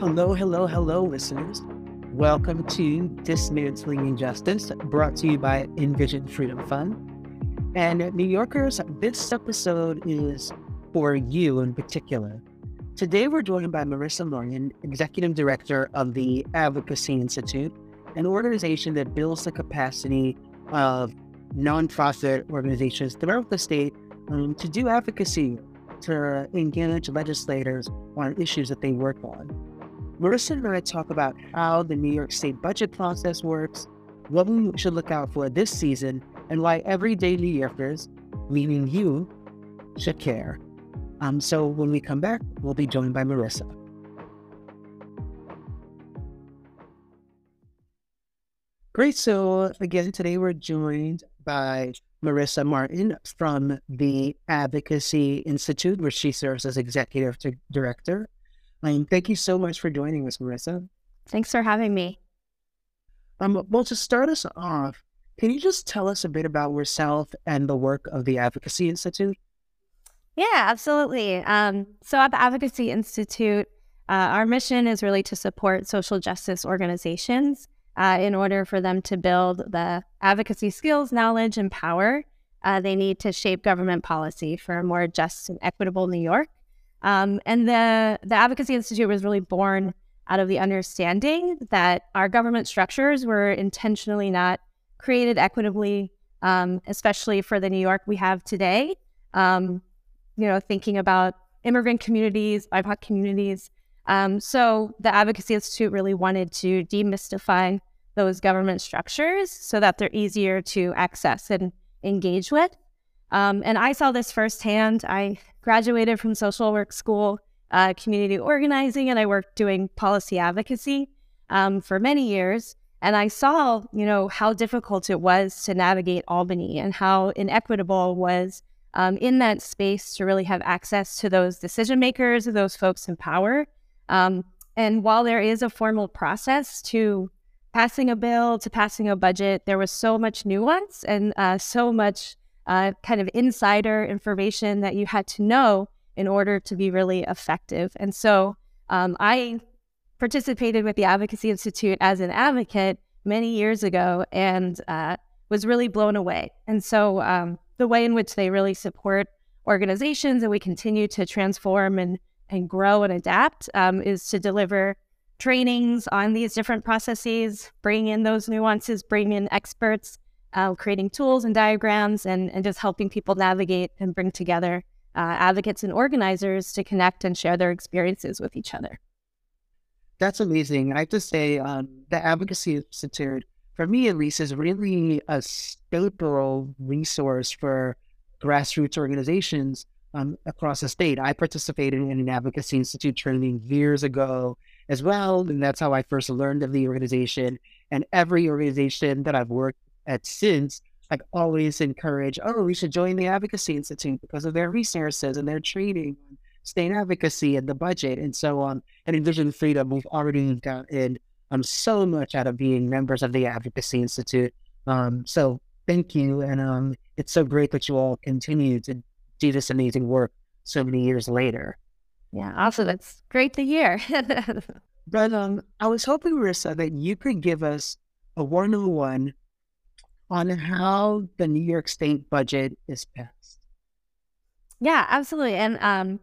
Hello, hello, hello, listeners. Welcome to Dismantling Injustice, brought to you by Envision Freedom Fund. And New Yorkers, this episode is for you in particular. Today, we're joined by Marissa Morgan, Executive Director of the Advocacy Institute, an organization that builds the capacity of nonprofit organizations throughout the state um, to do advocacy, to engage legislators on issues that they work on. Marissa and I talk about how the New York State budget process works, what we should look out for this season, and why everyday New Yorkers, meaning you, should care. Um, so when we come back, we'll be joined by Marissa. Great. So again, today we're joined by Marissa Martin from the Advocacy Institute, where she serves as executive director. Um, thank you so much for joining us, Marissa. Thanks for having me. Um, well, to start us off, can you just tell us a bit about yourself and the work of the Advocacy Institute? Yeah, absolutely. Um, so at the Advocacy Institute, uh, our mission is really to support social justice organizations uh, in order for them to build the advocacy skills, knowledge, and power uh, they need to shape government policy for a more just and equitable New York. Um, and the, the Advocacy Institute was really born out of the understanding that our government structures were intentionally not created equitably, um, especially for the New York we have today. Um, you know, thinking about immigrant communities, BIPOC communities. Um, so the Advocacy Institute really wanted to demystify those government structures so that they're easier to access and engage with. Um, and I saw this firsthand. I graduated from social work school, uh, community organizing, and I worked doing policy advocacy um, for many years. And I saw, you know, how difficult it was to navigate Albany and how inequitable was um, in that space to really have access to those decision makers, those folks in power. Um, and while there is a formal process to passing a bill, to passing a budget, there was so much nuance and uh, so much uh, kind of insider information that you had to know in order to be really effective. And so um, I participated with the Advocacy Institute as an advocate many years ago and uh, was really blown away. And so um, the way in which they really support organizations and we continue to transform and, and grow and adapt um, is to deliver trainings on these different processes, bring in those nuances, bring in experts, uh, creating tools and diagrams, and, and just helping people navigate and bring together uh, advocates and organizers to connect and share their experiences with each other. That's amazing. I have to say, um, the Advocacy Institute for me at least, is really a staple resource for grassroots organizations um, across the state. I participated in an advocacy institute training years ago as well, and that's how I first learned of the organization. And every organization that I've worked at since, I've always encourage, oh, we should join the Advocacy Institute because of their resources and their training on state advocacy and the budget and so on. And Envision Freedom, we've already gotten um, so much out of being members of the Advocacy Institute. Um, so thank you. And um, it's so great that you all continue to do this amazing work so many years later. Yeah, awesome. that's great to hear. but um, I was hoping, Marissa, that you could give us a one on how the New York State budget is passed. Yeah, absolutely. And um,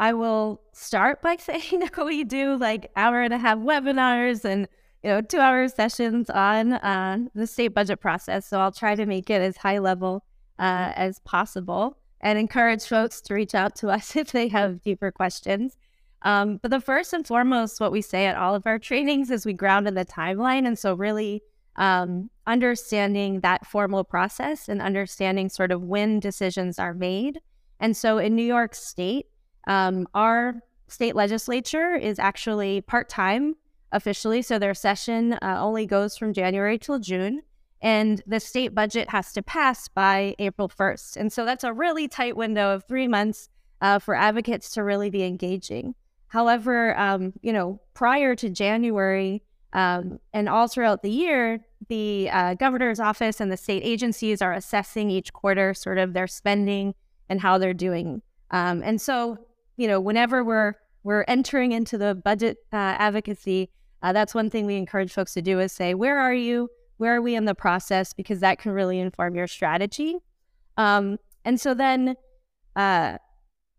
I will start by saying that we do like hour and a half webinars and you know two hour sessions on uh, the state budget process. So I'll try to make it as high level uh, as possible and encourage folks to reach out to us if they have deeper questions. Um, but the first and foremost, what we say at all of our trainings is we ground in the timeline, and so really um, understanding that formal process and understanding sort of when decisions are made. And so in New York State, um, our state legislature is actually part time officially. So their session uh, only goes from January till June. And the state budget has to pass by April 1st. And so that's a really tight window of three months uh, for advocates to really be engaging. However, um, you know, prior to January um, and all throughout the year, the uh, governor's office and the state agencies are assessing each quarter sort of their spending and how they're doing. Um, and so you know, whenever we're we're entering into the budget uh, advocacy, uh, that's one thing we encourage folks to do is say, where are you? Where are we in the process? Because that can really inform your strategy. Um, and so then uh,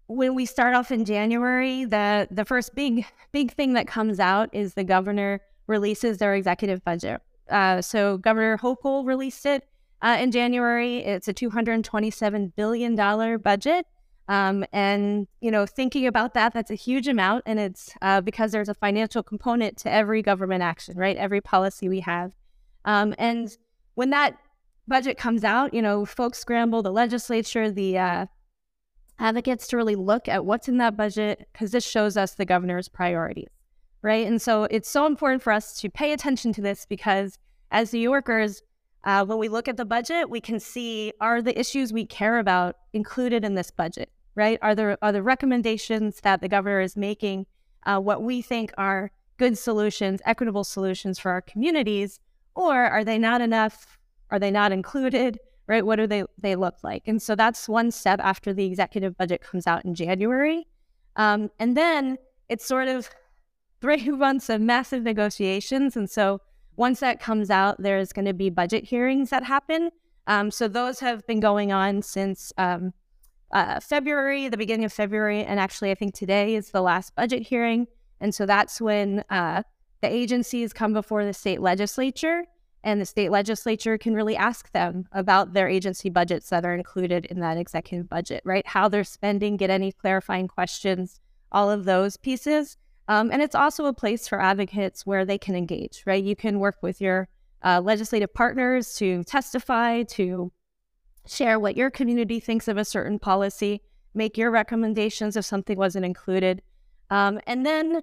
when we start off in January, the the first big big thing that comes out is the governor releases their executive budget. Uh, so Governor Hochul released it uh, in January. It's a two hundred twenty-seven billion dollar budget, um, and you know, thinking about that, that's a huge amount, and it's uh, because there's a financial component to every government action, right? Every policy we have, um, and when that budget comes out, you know, folks scramble, the legislature, the uh, advocates to really look at what's in that budget because this shows us the governor's priorities, right? And so it's so important for us to pay attention to this because as New Yorkers, uh, when we look at the budget, we can see are the issues we care about included in this budget, right? Are there are the recommendations that the governor is making uh, what we think are good solutions, equitable solutions for our communities, or are they not enough? Are they not included? right? What do they, they look like? And so that's one step after the executive budget comes out in January. Um, and then it's sort of three months of massive negotiations. And so once that comes out, there's going to be budget hearings that happen. Um, so those have been going on since um, uh, February, the beginning of February. And actually, I think today is the last budget hearing. And so that's when uh, the agencies come before the state legislature and the state legislature can really ask them about their agency budgets that are included in that executive budget, right? How they're spending, get any clarifying questions, all of those pieces. Um, and it's also a place for advocates where they can engage, right? You can work with your uh, legislative partners to testify, to share what your community thinks of a certain policy, make your recommendations if something wasn't included. Um, and then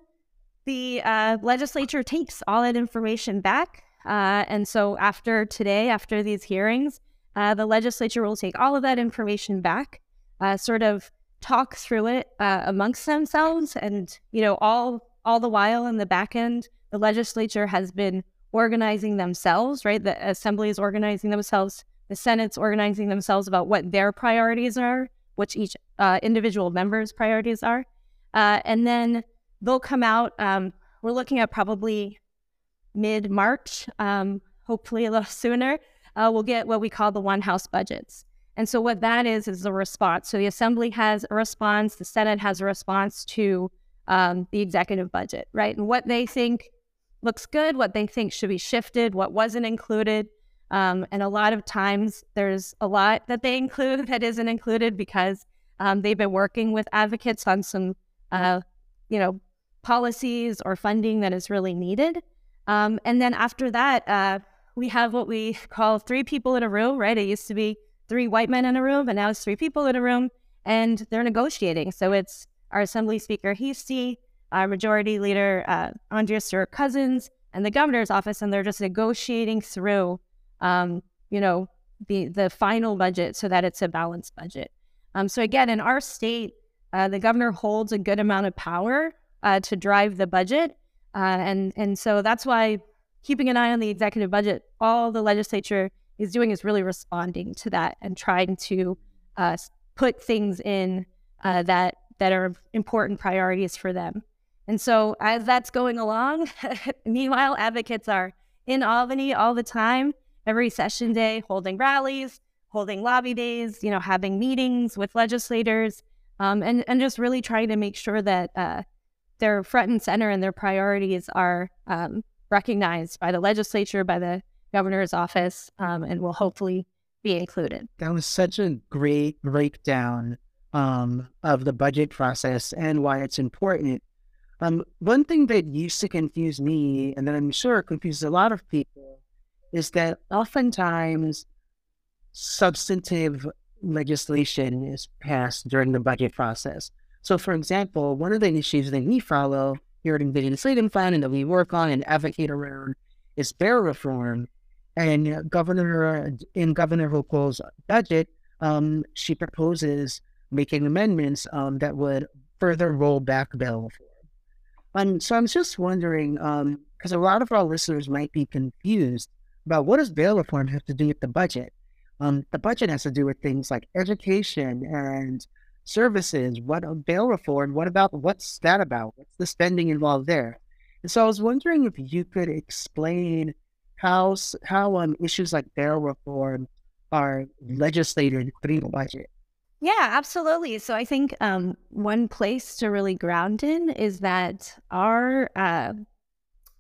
the uh, legislature takes all that information back uh, and so after today, after these hearings, uh, the legislature will take all of that information back, uh, sort of talk through it uh, amongst themselves, and you know, all all the while in the back end, the legislature has been organizing themselves. Right, the assembly is organizing themselves, the Senate's organizing themselves about what their priorities are, which each uh, individual member's priorities are, uh, and then they'll come out. Um, we're looking at probably mid March, um, hopefully a little sooner, uh, we'll get what we call the one house budgets. And so, what that is, is a response. So, the Assembly has a response, the Senate has a response to um, the executive budget, right? And what they think looks good, what they think should be shifted, what wasn't included. Um, and a lot of times, there's a lot that they include that isn't included because um, they've been working with advocates on some, uh, you know, policies or funding that is really needed. Um, and then after that, uh, we have what we call three people in a room, right? It used to be three white men in a room, and now it's three people in a room, and they're negotiating. So it's our Assembly Speaker Heastie, our Majority Leader uh, Andrea Stewart Cousins, and the governor's office, and they're just negotiating through, um, you know, the the final budget so that it's a balanced budget. Um, so again, in our state, uh, the governor holds a good amount of power uh, to drive the budget, uh, and and so that's why keeping an eye on the executive budget, all the legislature is doing is really responding to that and trying to uh, put things in uh, that that are important priorities for them. And so as that's going along, meanwhile, advocates are in Albany all the time, every session day, holding rallies, holding lobby days, you know, having meetings with legislators, um, and and just really trying to make sure that uh, they're front and center and their priorities are um, recognized by the legislature, by the governor's office, um, and will hopefully be included. That was such a great breakdown um, of the budget process and why it's important. Um, one thing that used to confuse me, and that I'm sure confuses a lot of people, is that oftentimes substantive legislation is passed during the budget process. So, for example, one of the initiatives that we follow here at Envision Freedom Fund and that we work on and advocate around is bail reform. And Governor in Governor Hochul's budget, um, she proposes making amendments um, that would further roll back bail reform. And so I'm just wondering, because um, a lot of our listeners might be confused about what does bail reform have to do with the budget? Um, the budget has to do with things like education and services? What bail reform? What about what's that about? What's the spending involved there? And so I was wondering if you could explain how how um, issues like bail reform are legislated through the budget. Yeah, absolutely. So I think um, one place to really ground in is that our uh,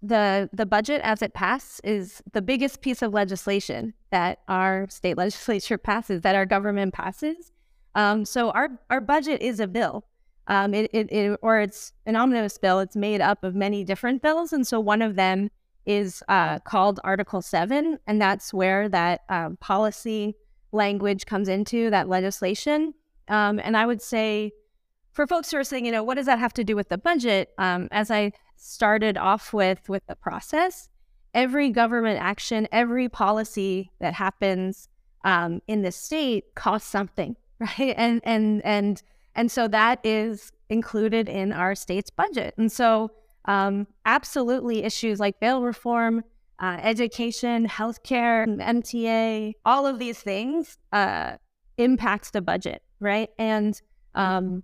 the the budget as it passes is the biggest piece of legislation that our state legislature passes, that our government passes. Um, so our our budget is a bill, um, it, it, it, or it's an omnibus bill. It's made up of many different bills, and so one of them is uh, called Article Seven, and that's where that um, policy language comes into that legislation. Um, and I would say, for folks who are saying, you know, what does that have to do with the budget? Um, as I started off with with the process, every government action, every policy that happens um, in the state costs something, right? And and and and so that is included in our state's budget. And so, um, absolutely, issues like bail reform uh, education, healthcare, MTA, all of these things uh, impacts the budget, right? And um,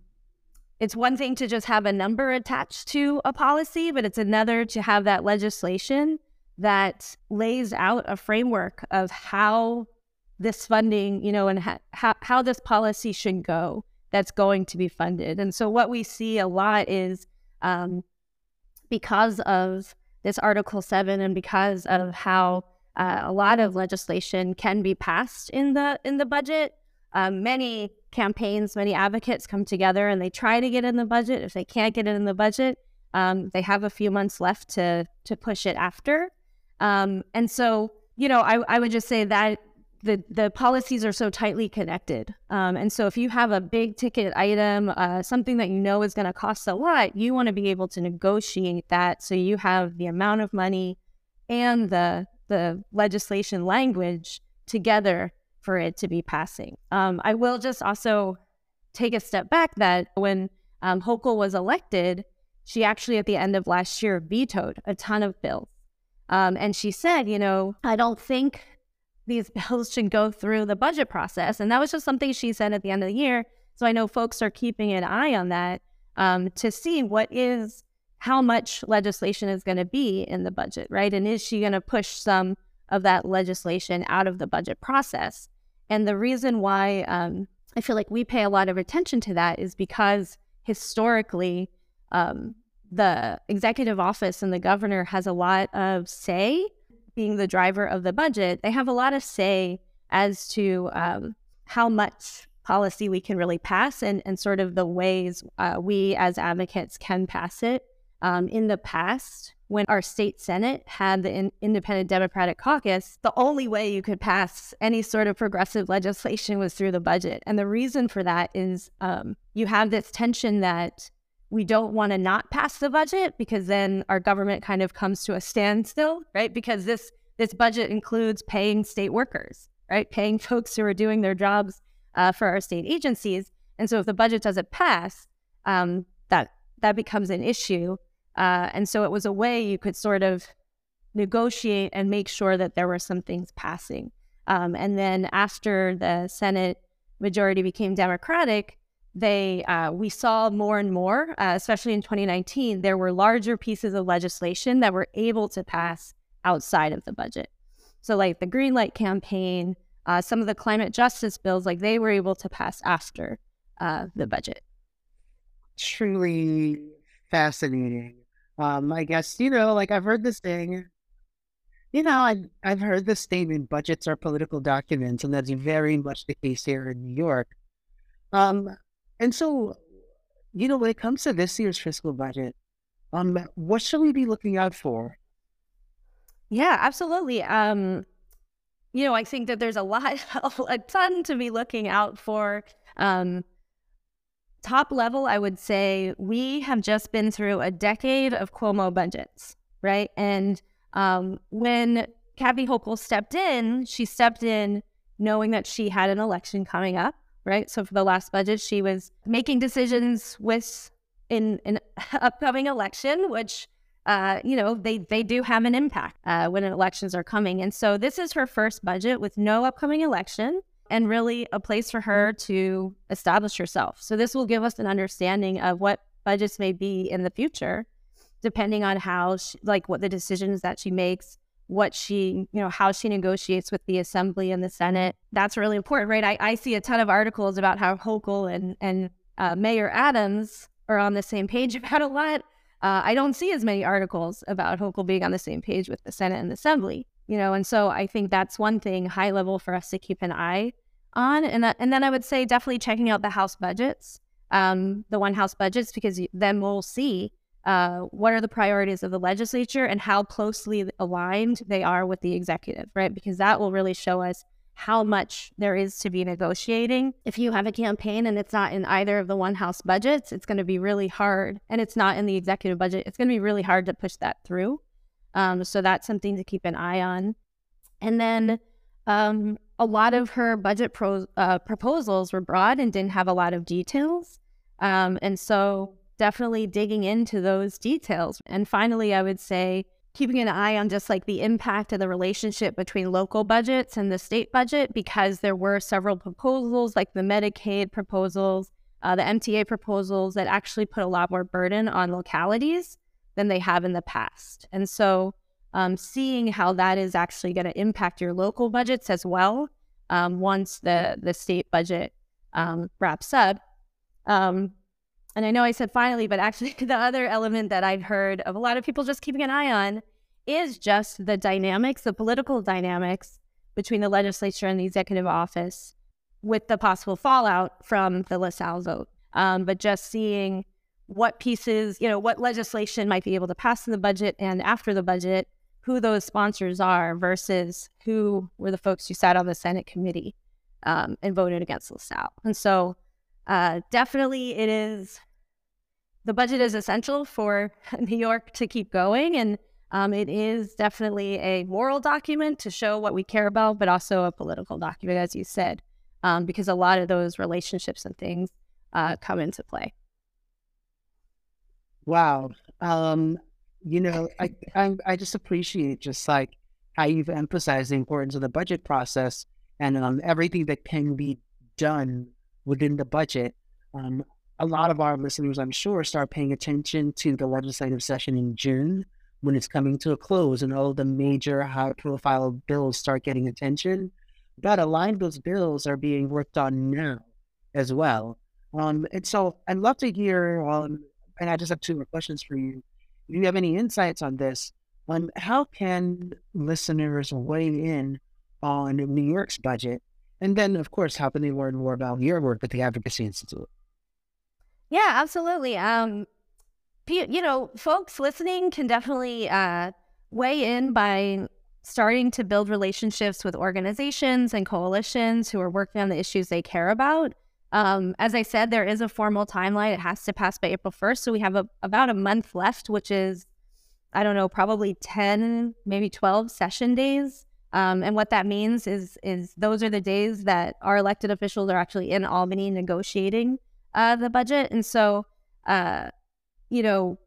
it's one thing to just have a number attached to a policy, but it's another to have that legislation that lays out a framework of how this funding, you know, and ha- how, how this policy should go that's going to be funded. And so what we see a lot is um, because of this Article 7 and because of how uh, a lot of legislation can be passed in the in the budget. Um, many campaigns, many advocates come together and they try to get in the budget. If they can't get it in the budget, um, they have a few months left to to push it after. Um, and so, you know, I, I would just say that the the policies are so tightly connected. Um, and so, if you have a big ticket item, uh, something that you know is going to cost a lot, you want to be able to negotiate that so you have the amount of money and the the legislation language together for it to be passing. Um, I will just also take a step back that when um, Hochul was elected, she actually at the end of last year vetoed a ton of bills. Um, and she said, you know, I don't think these bills should go through the budget process. And that was just something she said at the end of the year. So I know folks are keeping an eye on that um, to see what is how much legislation is going to be in the budget, right? And is she going to push some of that legislation out of the budget process? And the reason why um, I feel like we pay a lot of attention to that is because historically, um, the executive office and the governor has a lot of say being the driver of the budget, they have a lot of say as to um, how much policy we can really pass and, and sort of the ways uh, we as advocates can pass it. Um, in the past, when our state Senate had the in- Independent Democratic Caucus, the only way you could pass any sort of progressive legislation was through the budget. And the reason for that is um, you have this tension that we don't want to not pass the budget because then our government kind of comes to a standstill, right? Because this this budget includes paying state workers, right? Paying folks who are doing their jobs uh, for our state agencies. And so if the budget doesn't pass, um, that that becomes an issue. Uh, and so it was a way you could sort of negotiate and make sure that there were some things passing. Um, and then after the Senate majority became Democratic, they uh, we saw more and more, uh, especially in 2019, there were larger pieces of legislation that were able to pass outside of the budget. So, like the Green Light campaign, uh, some of the climate justice bills, like they were able to pass after uh, the budget. Truly fascinating. Um, I guess you know, like I've heard this thing. You know, I've, I've heard the statement budgets are political documents, and that's very much the case here in New York. Um, and so, you know, when it comes to this year's fiscal budget, um, what should we be looking out for? Yeah, absolutely. Um, you know, I think that there's a lot, a ton to be looking out for. Um, top level, I would say we have just been through a decade of Cuomo budgets, right? And um, when Kathy Hochul stepped in, she stepped in knowing that she had an election coming up right? So for the last budget, she was making decisions with in an upcoming election, which uh, you know they they do have an impact uh, when elections are coming. And so this is her first budget with no upcoming election, and really a place for her to establish herself. So this will give us an understanding of what budgets may be in the future, depending on how, she, like, what the decisions that she makes, what she, you know, how she negotiates with the assembly and the Senate. That's really important, right? I, I see a ton of articles about how Hochul and and uh, Mayor Adams are on the same page about a lot. Uh, I don't see as many articles about Hochul being on the same page with the Senate and the Assembly, you know, and so I think that's one thing high level for us to keep an eye on, and that, and then I would say definitely checking out the House budgets, um, the one House budgets, because then we'll see uh, what are the priorities of the legislature and how closely aligned they are with the executive, right? Because that will really show us how much there is to be negotiating. If you have a campaign and it's not in either of the one house budgets, it's going to be really hard. And it's not in the executive budget, it's going to be really hard to push that through. Um, so that's something to keep an eye on. And then um, a lot of her budget pro- uh, proposals were broad and didn't have a lot of details. Um, and so definitely digging into those details. And finally, I would say keeping an eye on just like the impact of the relationship between local budgets and the state budget because there were several proposals like the Medicaid proposals, uh, the MTA proposals that actually put a lot more burden on localities than they have in the past. And so um, seeing how that is actually going to impact your local budgets as well um, once the, the state budget um, wraps up. And I know I said finally, but actually, the other element that I've heard of a lot of people just keeping an eye on is just the dynamics, the political dynamics between the legislature and the executive office with the possible fallout from the LaSalle vote. Um, but just seeing what pieces, you know, what legislation might be able to pass in the budget and after the budget, who those sponsors are versus who were the folks who sat on the Senate committee um, and voted against LaSalle. And so uh, definitely, it is the budget is essential for New York to keep going, and um, it is definitely a moral document to show what we care about, but also a political document, as you said, um, because a lot of those relationships and things uh, come into play. Wow, um, you know, I, I I just appreciate just like how you've emphasized the importance of the budget process and um, everything that can be done within the budget. Um, a lot of our listeners, I'm sure, start paying attention to the legislative session in June when it's coming to a close and all the major high profile bills start getting attention. But a lot of those bills are being worked on now as well. Um, and so I'd love to hear, um, and I just have two more questions for you. If you have any insights on this, on how can listeners weigh in on New York's budget and then, of course, how can they learn more about your work at the Advocacy Institute? Yeah, absolutely. Um, you know, folks listening can definitely uh, weigh in by starting to build relationships with organizations and coalitions who are working on the issues they care about. Um, as I said, there is a formal timeline. It has to pass by April 1st. So we have a, about a month left, which is, I don't know, probably 10, maybe 12 session days. Um, and what that means is is those are the days that our elected officials are actually in Albany negotiating uh, the budget, and so uh, you know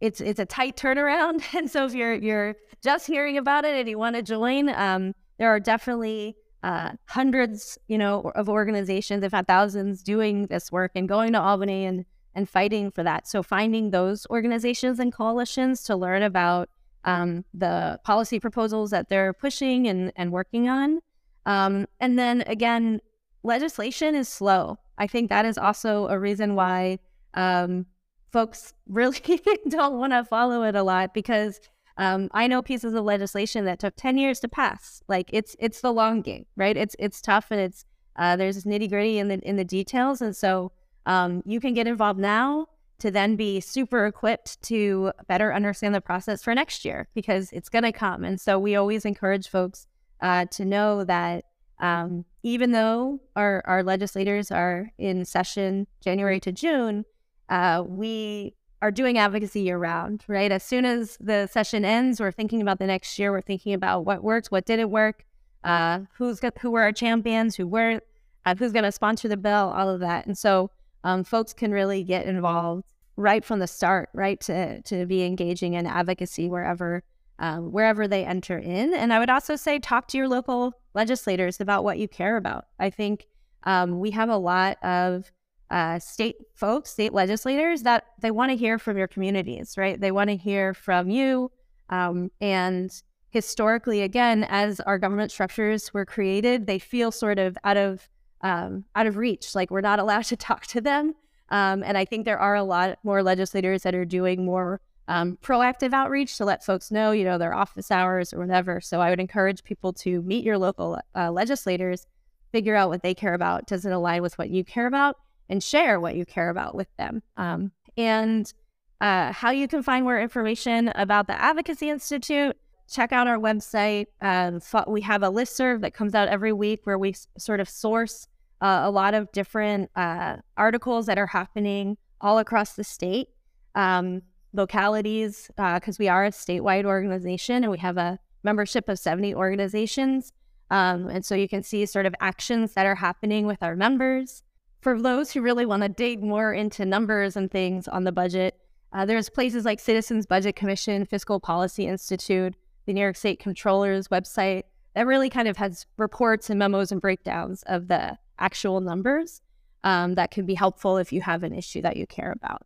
it's it's a tight turnaround. And so if you're you're just hearing about it and you want to join, um, there are definitely uh, hundreds, you know, of organizations, if not thousands, doing this work and going to Albany and and fighting for that. So finding those organizations and coalitions to learn about um, the policy proposals that they're pushing and, and working on. Um, and then again, legislation is slow. I think that is also a reason why um, folks really don't want to follow it a lot because um, I know pieces of legislation that took 10 years to pass. Like it's it's the long game, right? It's it's tough and it's uh, there's nitty gritty in the in the details, and so um, you can get involved now to then be super equipped to better understand the process for next year because it's going to come. And so we always encourage folks uh, to know that um, even though our, our legislators are in session January to June, uh, we are doing advocacy year round, right? As soon as the session ends, we're thinking about the next year. We're thinking about what worked, what didn't work, uh, who's got, who were our champions, who weren't, uh, who's going to sponsor the bill, all of that. And so um, folks can really get involved right from the start, right to to be engaging in advocacy wherever um, wherever they enter in. And I would also say talk to your local legislators about what you care about. I think um, we have a lot of uh, state folks, state legislators that they want to hear from your communities, right? They want to hear from you. Um, and historically, again, as our government structures were created, they feel sort of out of um, out of reach. Like we're not allowed to talk to them. Um, and I think there are a lot more legislators that are doing more um, proactive outreach to let folks know, you know, their office hours or whatever. So I would encourage people to meet your local uh, legislators, figure out what they care about, does it align with what you care about, and share what you care about with them. Um, and uh, how you can find more information about the Advocacy Institute, check out our website. Um, we have a list serve that comes out every week where we sort of source uh, a lot of different uh, articles that are happening all across the state. Um, localities because uh, we are a statewide organization and we have a membership of 70 organizations. Um, and so you can see sort of actions that are happening with our members. For those who really want to dig more into numbers and things on the budget, uh, there's places like Citizens Budget Commission, Fiscal Policy Institute, the New York State Comptroller's website that really kind of has reports and memos and breakdowns of the actual numbers um, that can be helpful if you have an issue that you care about.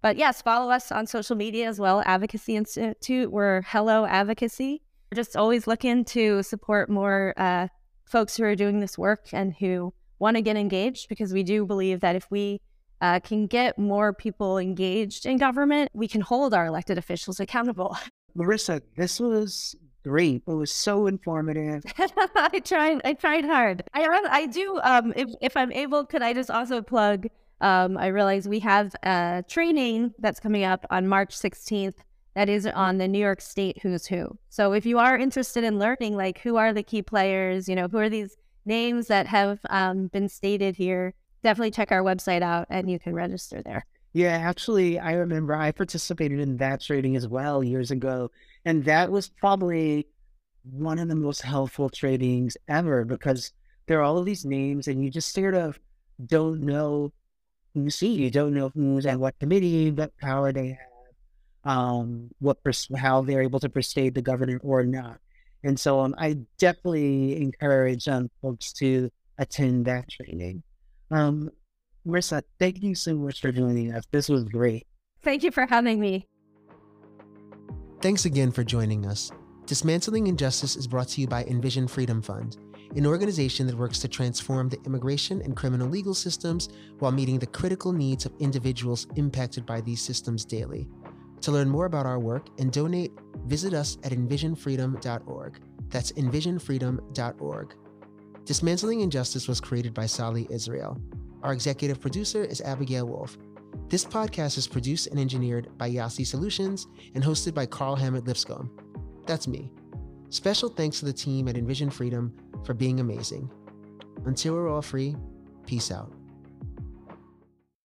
But yes, follow us on social media as well. Advocacy Institute. We're Hello Advocacy. We're just always looking to support more uh, folks who are doing this work and who want to get engaged because we do believe that if we uh, can get more people engaged in government, we can hold our elected officials accountable. Marissa, this was great. It was so informative. I tried. I tried hard. I I do. Um, if if I'm able, could I just also plug um, I realize we have a training that's coming up on March 16th that is on the New York State Who's Who. So if you are interested in learning, like who are the key players, you know, who are these names that have um, been stated here, definitely check our website out and you can register there. Yeah, actually, I remember I participated in that training as well years ago. And that was probably one of the most helpful trainings ever because there are all of these names and you just sort of don't know you see, you don't know who's at what committee, what power they have, um, what pers- how they're able to persuade the governor or not. And so um, I definitely encourage um, folks to attend that training. Um, Marissa, thank you so much for joining us. This was great. Thank you for having me. Thanks again for joining us. Dismantling Injustice is brought to you by Envision Freedom Fund an organization that works to transform the immigration and criminal legal systems while meeting the critical needs of individuals impacted by these systems daily. To learn more about our work and donate, visit us at envisionfreedom.org. That's envisionfreedom.org. Dismantling Injustice was created by Sali Israel. Our executive producer is Abigail Wolf. This podcast is produced and engineered by Yasi Solutions and hosted by Carl Hammett Lipscomb. That's me. Special thanks to the team at Envision Freedom for being amazing. Until we're all free, peace out.